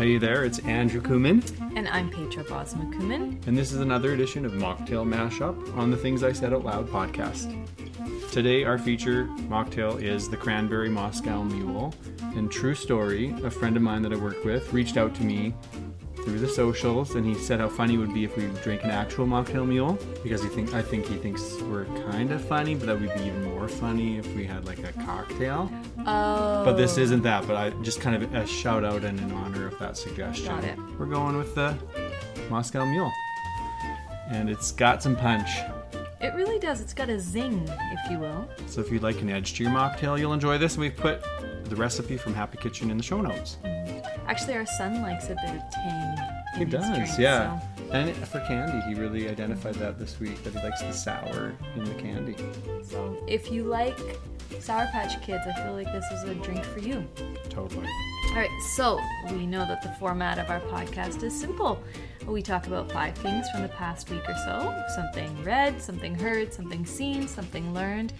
hey there, it's Andrew Kooman, And I'm Petra Bosma Kooman. and this is another edition of Mocktail Mashup on the Things I Said Out Loud podcast. Today, our feature mocktail is the Cranberry Moscow Mule. And true story, a friend of mine that I work with reached out to me through the socials, and he said how funny it would be if we drank an actual mocktail mule because he think I think he thinks we're kind of funny, but that we'd be even more funny if we had like a cocktail. Oh. But this oh. isn't that. But I just kind of a shout out and in honor of that suggestion. Got it. We're going with the Moscow Mule, and it's got some punch. It really does. It's got a zing, if you will. So if you'd like an edge to your mocktail, you'll enjoy this. And we've put the recipe from Happy Kitchen in the show notes. Actually, our son likes a bit of tang. He his does, drink, yeah. so- And for candy, he really identified that this week that he likes the sour in the candy. So, if you like Sour Patch Kids, I feel like this is a drink for you. Totally. All right, so we know that the format of our podcast is simple. We talk about five things from the past week or so something read, something heard, something seen, something learned,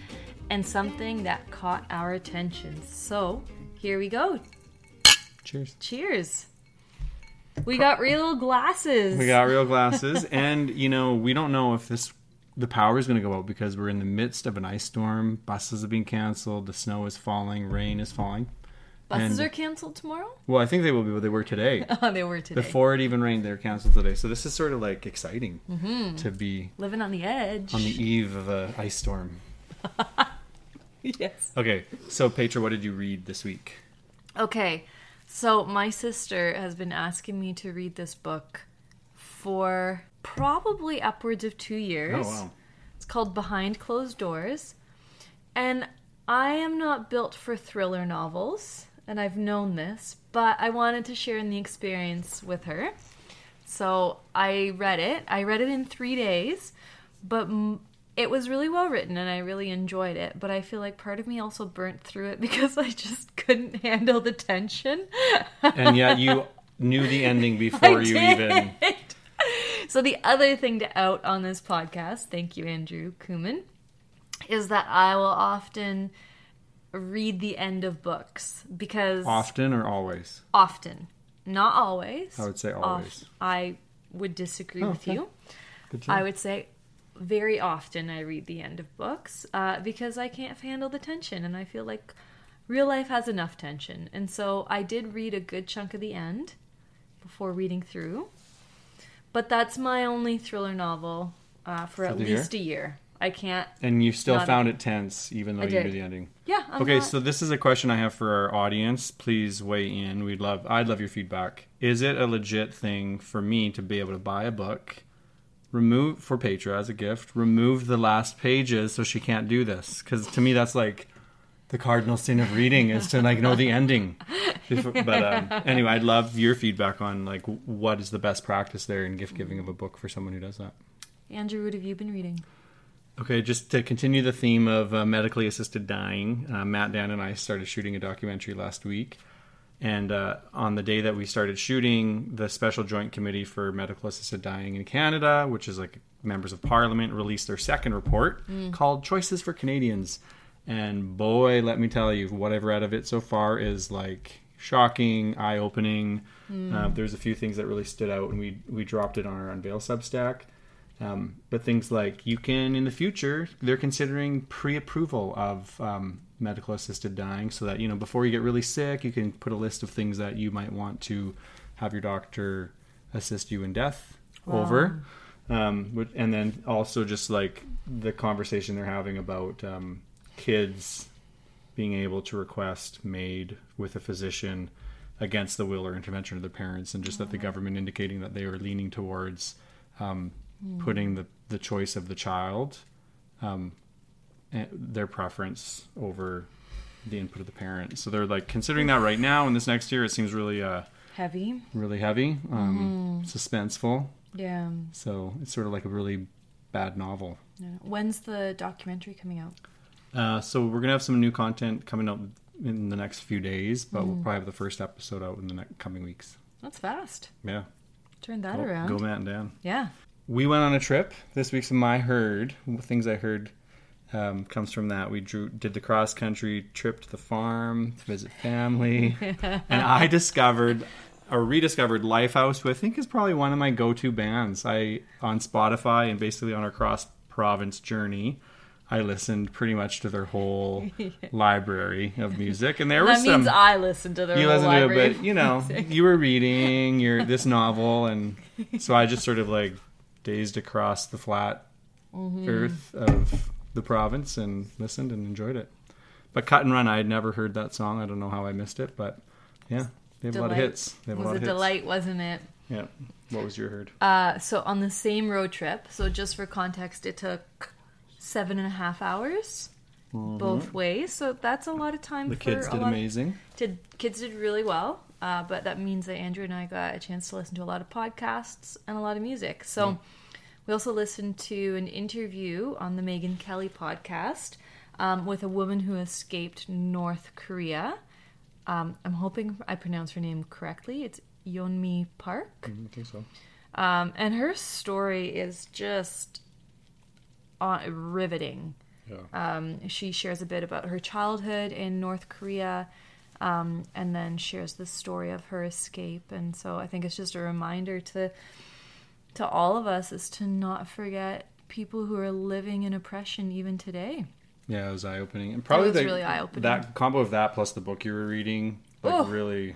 and something that caught our attention. So, here we go. Cheers. Cheers. We got real glasses. We got real glasses, and you know we don't know if this the power is going to go out because we're in the midst of an ice storm. Buses have been canceled. The snow is falling. Rain is falling. Buses and- are canceled tomorrow? Well, I think they will be, but they were today. Oh, they were today. Before it even rained, they're canceled today. So this is sort of like exciting Mm-hmm. to be Living on the edge. on the eve of an ice storm. yes. Okay, so Petra, what did you read this week? Okay, so my sister has been asking me to read this book for probably upwards of two years. Oh wow. It's called Behind Closed Doors. And I am not built for thriller novels, and I've known this, but I wanted to share in the experience with her. So I read it. I read it in three days, but m- it was really well written and I really enjoyed it. But I feel like part of me also burnt through it because I just couldn't handle the tension. And yet you knew the ending before I you did. even. So the other thing to out on this podcast, thank you, Andrew Kooman, is that I will often read the end of books because Often or always? often, not always. I would say Oft- always. I would disagree oh, with okay. you. I would say very often I read the end of books uh, because I can't handle the tension and I feel like real life has enough tension. And so I did read a good chunk of the end before reading through. But that's my only thriller novel uh, for, at the year? least a year. I can't. And you still found it tense, even though you knew the ending. Yeah. I'm okay, not- so this is a question I have for our audience. Please weigh in. We'd love. I'd love your feedback. Is it a legit thing for me to be able to buy a book, remove for Petra as a gift, remove the last pages so she can't do this? Because to me, that's like the cardinal sin of reading is to like know the ending. But um, anyway, I'd love your feedback on like what is the best practice there in gift giving of a book for someone who does that. Andrew, what have you been reading? Okay, just to continue the theme of uh, medically assisted dying, uh, Matt, Dan, and I started shooting a documentary last week. And uh, on the day that we started shooting, the Special Joint Committee for Medical Assisted Dying in Canada, which is like members of parliament, released their second report called Choices for Canadians. And boy, let me tell you, what I've read of it so far is like shocking, eye opening. Uh, there's a few things that really stood out, and we, we dropped it on our Unveil Substack. Um, but things like you can in the future, they're considering pre-approval of um, medical assisted dying, so that you know before you get really sick, you can put a list of things that you might want to have your doctor assist you in death over. Um, and then also just like the conversation they're having about um, kids being able to request MAiD with a physician against the will or intervention of their parents, and just that the government indicating that they are leaning towards um, putting the, the choice of the child, um, their preference over the input of the parent. So they're like considering that right now, and this next year it seems really, uh, Heavy. really heavy, um, suspenseful. Yeah. So it's sort of like a really bad novel. yeah. When's the documentary coming out? Uh, so we're gonna have some new content coming out in the next few days, but we'll probably have the first episode out in the next coming weeks. That's fast. Yeah, Turn that around. go Matt and Dan. Yeah. We went on a trip this week's my heard things I heard um, comes from that. We drew did the cross country trip to the farm to visit family, and I discovered or rediscovered Lifehouse, who I think is probably one of my go-to bands. I on Spotify and basically on our cross province journey. I listened pretty much to their whole library of music, and there was That some. means I listened to their you whole listened to it, library but you know, you were reading your this novel, and so I just sort of like dazed across the flat Mm-hmm. earth of the province and listened and enjoyed it. But Cut and Run, I had never heard that song. I don't know how I missed it, but yeah, they have a lot of hits. They have a was lot a of hits. delight, wasn't it? Yeah. What was your herd? Uh, so on the same road trip, so just for context, it took seven and a half hours both ways. So that's a lot of time. Mm-hmm. The for kids a did lot of- amazing. did kids did really well, uh, but that means that Andrew and I got a chance to listen to a lot of podcasts and a lot of music. So we also listened to an interview on the Megyn Kelly podcast um, with a woman who escaped North Korea. Um, I'm hoping I pronounce her name correctly. It's Yeonmi Park. I think so. Um, and her story is just uh, riveting. Yeah. Um, she shares a bit about her childhood in North Korea um, and then shares the story of her escape. And so I think it's just a reminder to to all of us is to not forget people who are living in oppression even today. Yeah, it was eye opening, and probably the, really eye-opening. That combo of that plus the book you were reading, like Oh. really,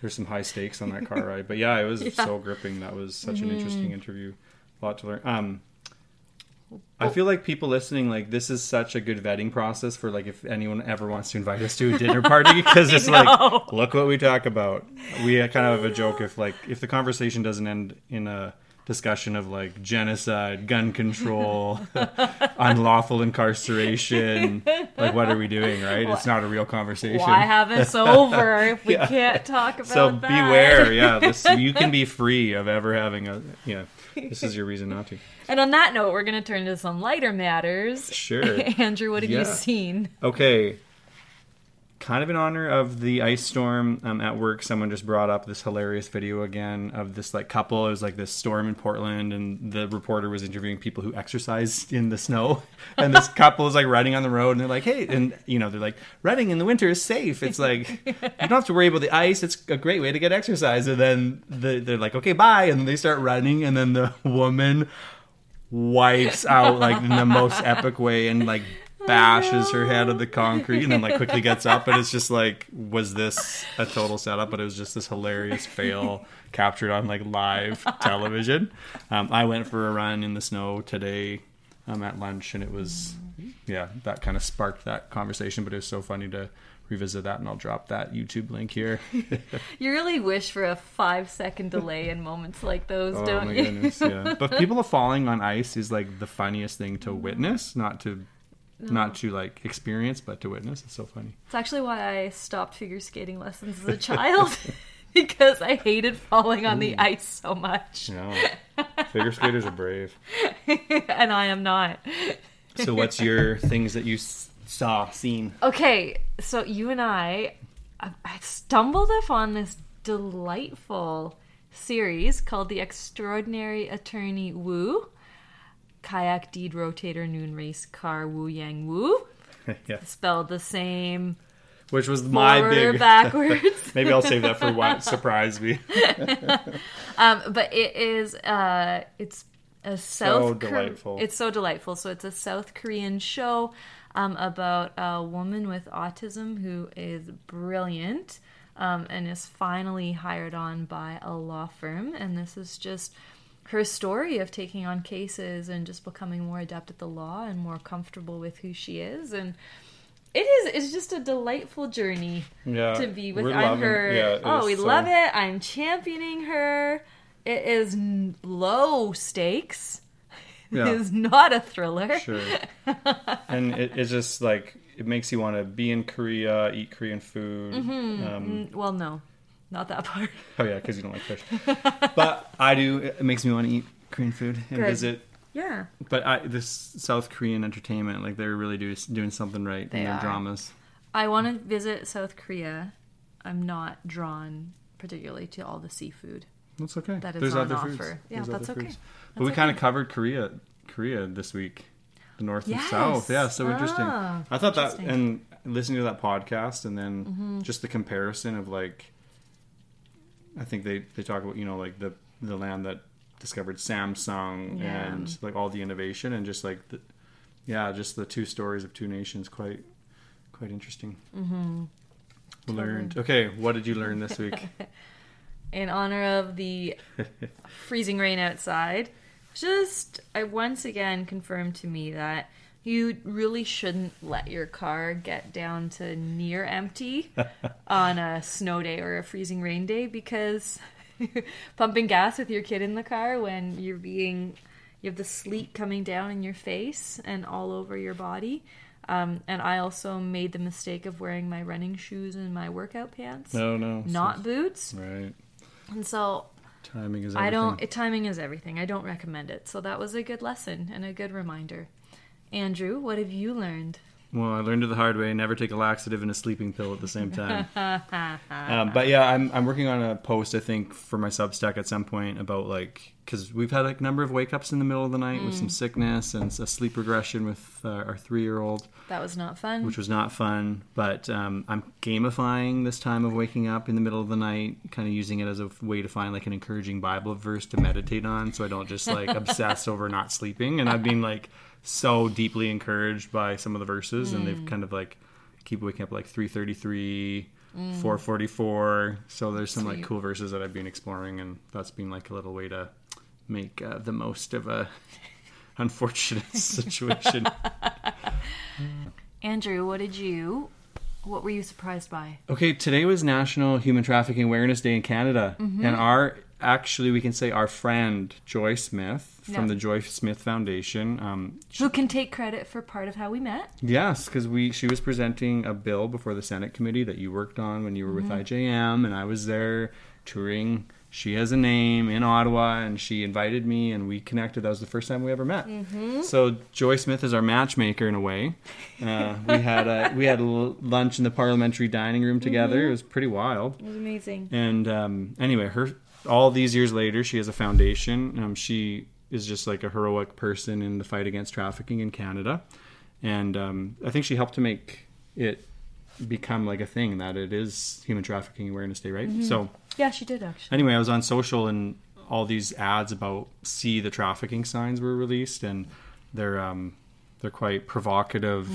there's some high stakes on that car ride. But yeah, it was Yeah. Mm-hmm. so gripping. That was such an interesting interview. A lot to learn. Um, I feel like people listening, like this is such a good vetting process for like if anyone ever wants to invite us to a dinner party because it's like look what we talk about. We kind of have a joke if like if the conversation doesn't end in a discussion of like genocide, gun control, unlawful incarceration. Like, what are we doing, right? It's not a real conversation. Why have us over if we Yeah. can't talk about so that? beware. Yeah, this, you can be free of ever having a. Yeah, this is your reason not to. And on that note, we're going to turn to some lighter matters. Sure. Andrew, what have you seen? Okay. Kind of in honor of the ice storm um, at work, someone just brought up this hilarious video again of this like couple. It was like this storm in Portland, and the reporter was interviewing people who exercise in the snow. And this couple is like riding on the road, and they're like, "Hey," and you know, they're like, "Riding in the winter is safe. It's like you don't have to worry about the ice. It's a great way to get exercise." And then the, they're like, "Okay, bye," and they start running, and then the woman wipes out like in the most epic way and like bashes her head on the concrete and then like quickly gets up and it's just like was this a total setup but it was just this hilarious fail captured on like live television um, i went for a run in the snow today um, at lunch and it was yeah that kind of sparked that conversation but it was so funny to revisit that and i'll drop that youtube link here You really wish for a five second delay in moments like those, Oh don't my you? goodness, yeah. But people falling on ice is like the funniest thing to witness, not to not to like experience, but to witness. It's so funny. It's actually why I stopped figure skating lessons as a child because I hated falling on the ice so much. Yeah. Figure skaters are brave. and I am not. So what's your things that you saw, seen? Okay, so you and I, I I stumbled upon this delightful series called The Extraordinary Attorney Woo. Kayak deed rotator noon race car Woo Young Woo. yeah. Spelled the same Which was my big backwards. Maybe I'll save that for what surprised me. Um, but it is uh, it's a South Kor- delightful. it's so delightful. So it's a South Korean show um, about a woman with autism who is brilliant um, and is finally hired on by a law firm. And this is just her story of taking on cases and just becoming more adept at the law and more comfortable with who she is and. It is. It's just a delightful journey Yeah. to be with. I'm her. yeah, oh, we so- love it. I'm championing her. It is low stakes. Yeah. It is not a thriller. Sure. and it, it's just like it makes you want to be in Korea, eat Korean food. Um, Mm, Well, no, not that part. Oh yeah, because you don't like fish. but I do. It makes me want to eat Korean food and Good. visit. Yeah. But I, this South Korean entertainment, like they're really do, doing something right They in their are. dramas. I want to visit South Korea. I'm not drawn particularly to all the seafood. That's okay. That is There's on other offer. foods. Yeah, There's that's okay. foods. That's but we okay. kind of covered Korea, Korea this week, the North Yes. and South. Yeah, so interesting. Ah, I thought that, and listening to that podcast, and then Mm-hmm. just the comparison of like I think they they talk about you know like the the land that discovered Samsung Yeah. and like all the innovation and just like the, yeah, just the two stories of two nations quite quite interesting. Mm-hmm. Learned. Okay, what did you learn this week? in honor of the freezing rain outside, just I once again confirmed to me that you really shouldn't let your car get down to near empty on a snow day or a freezing rain day because pumping gas with your kid in the car when you're being you have the sleet coming down in your face and all over your body. Um, and I also made the mistake of wearing my running shoes and my workout pants, no, no, not boots. right. And so Timing is. I don't. It, timing is everything. I don't recommend it. So that was a good lesson and a good reminder. Andrew, what have you learned? Well, I learned it the hard way. Never take a laxative and a sleeping pill at the same time. um, but yeah, I'm I'm working on a post I think for my Substack at some point about like because we've had a number of wake ups in the middle of the night with some sickness and a sleep regression with uh, our three year old, That was not fun. which was not fun. But um, I'm gamifying this time of waking up in the middle of the night, kind of using it as a way to find like an encouraging Bible verse to meditate on, so I don't just like obsess over not sleeping. And I've been like so deeply encouraged by some of the verses, and Mm. they've kind of like keep waking up like 333 Mm. 444 so there's some like cool verses that i've been exploring and that's been like a little way to make uh, the most of a unfortunate situation Andrew, what did you? What were you surprised by? okay today was national human trafficking awareness day in canada Mm-hmm. and our actually we can say our friend joy smith from Yeah. the joy smith foundation um, Who can take credit for part of how we met? Yes, because we she was presenting a bill before the Senate committee that you worked on when you were with IJM, and I was there touring. She has a name in Ottawa, and she invited me, and we connected. That was the first time we ever met. So Joy Smith is our matchmaker in a way. Uh, we had a, we had lunch in the parliamentary dining room together. It was pretty wild. It was amazing. And um, anyway, her all these years later, she has a foundation. Um, she is just like a heroic person in the fight against trafficking in Canada, and um, I think she helped to make it become like a thing that it is Human Trafficking Awareness Day, right? So Yeah, she did actually. anyway, I was on social and all these ads about see the trafficking signs were released, and they're um, they're quite provocative.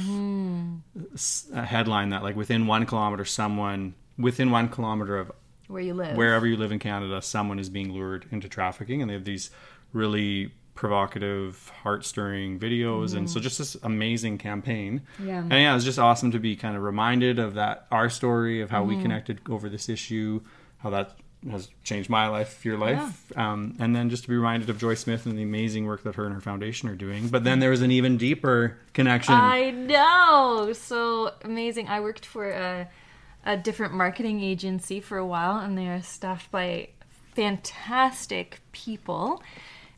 S- A headline that like within one kilometer, someone within one kilometer of Where you live? wherever you live in Canada, someone is being lured into trafficking, and they have these really provocative, heart stirring videos, and so just this amazing campaign. Yeah. and yeah, it was just awesome to be kind of reminded of that our story of how we connected over this issue, how that has changed my life, your life, um, and then just to be reminded of Joy Smith and the amazing work that her and her foundation are doing. But then there was an even deeper connection. I know. So amazing. I worked for a, a different marketing agency for a while, and they are staffed by fantastic people.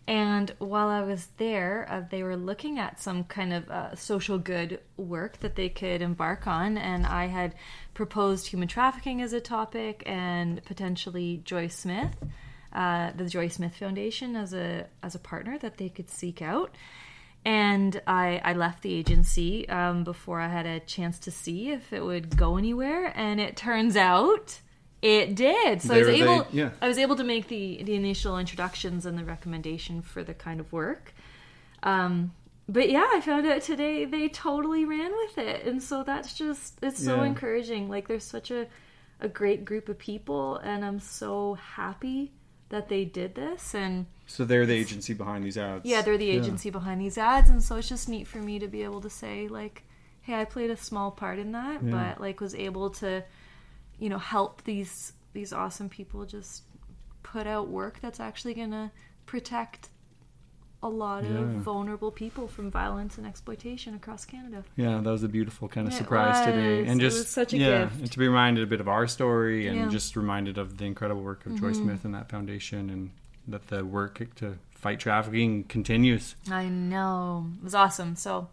And while I was there, uh, they were looking at some kind of uh, social good work that they could embark on. And I had proposed human trafficking as a topic and potentially Joy Smith, uh, the Joy Smith Foundation, as a as a partner that they could seek out and I, I left the agency um, before I had a chance to see if it would go anywhere, and it turns out it did. So I was There they- able, yeah. I was able to make the the initial introductions and the recommendation for the kind of work. Um, but yeah, I found out today they totally ran with it, and so that's just it's so Yeah. encouraging. Like there's such a a great group of people, and I'm so happy that they did this and. So they're the agency behind these ads. Yeah, they're the agency behind these ads, and so it's just neat for me to be able to say like, "Hey, I played a small part in that, Yeah. but like was able to, you know, help these these awesome people just put out work that's actually gonna protect a lot of vulnerable people from violence and exploitation across Canada." Yeah, that was a beautiful kind of It surprise today, was. and It just was such a yeah, gift. and to be reminded a bit of our story, and Yeah. just reminded of the incredible work of Joy mm-hmm. Smith and that foundation, and that the work to fight trafficking continues. I know it was awesome. So,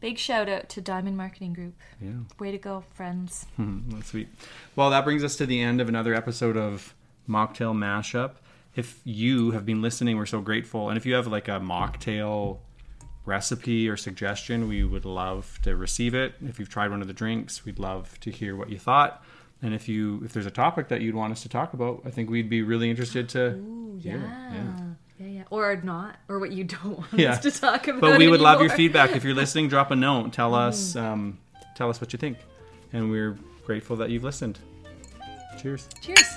big shout out to Diamond Marketing Group. Yeah, Way to go, friends! that's sweet. Well, that brings us to the end of another episode of Mocktail Mashup. If you have been listening, we're so grateful, and if you have like a mocktail recipe or suggestion, we would love to receive it. If you've tried one of the drinks, we'd love to hear what you thought. And if you if there's a topic that you'd want us to talk about, I think we'd be really interested to Ooh, yeah. Yeah. yeah. Yeah, Or not, or what you don't want Yeah. us to talk about. But we would love your feedback. If you're listening, drop a note. Tell Mm. us um, tell us what you think. And we're grateful that you've listened. Cheers. Cheers.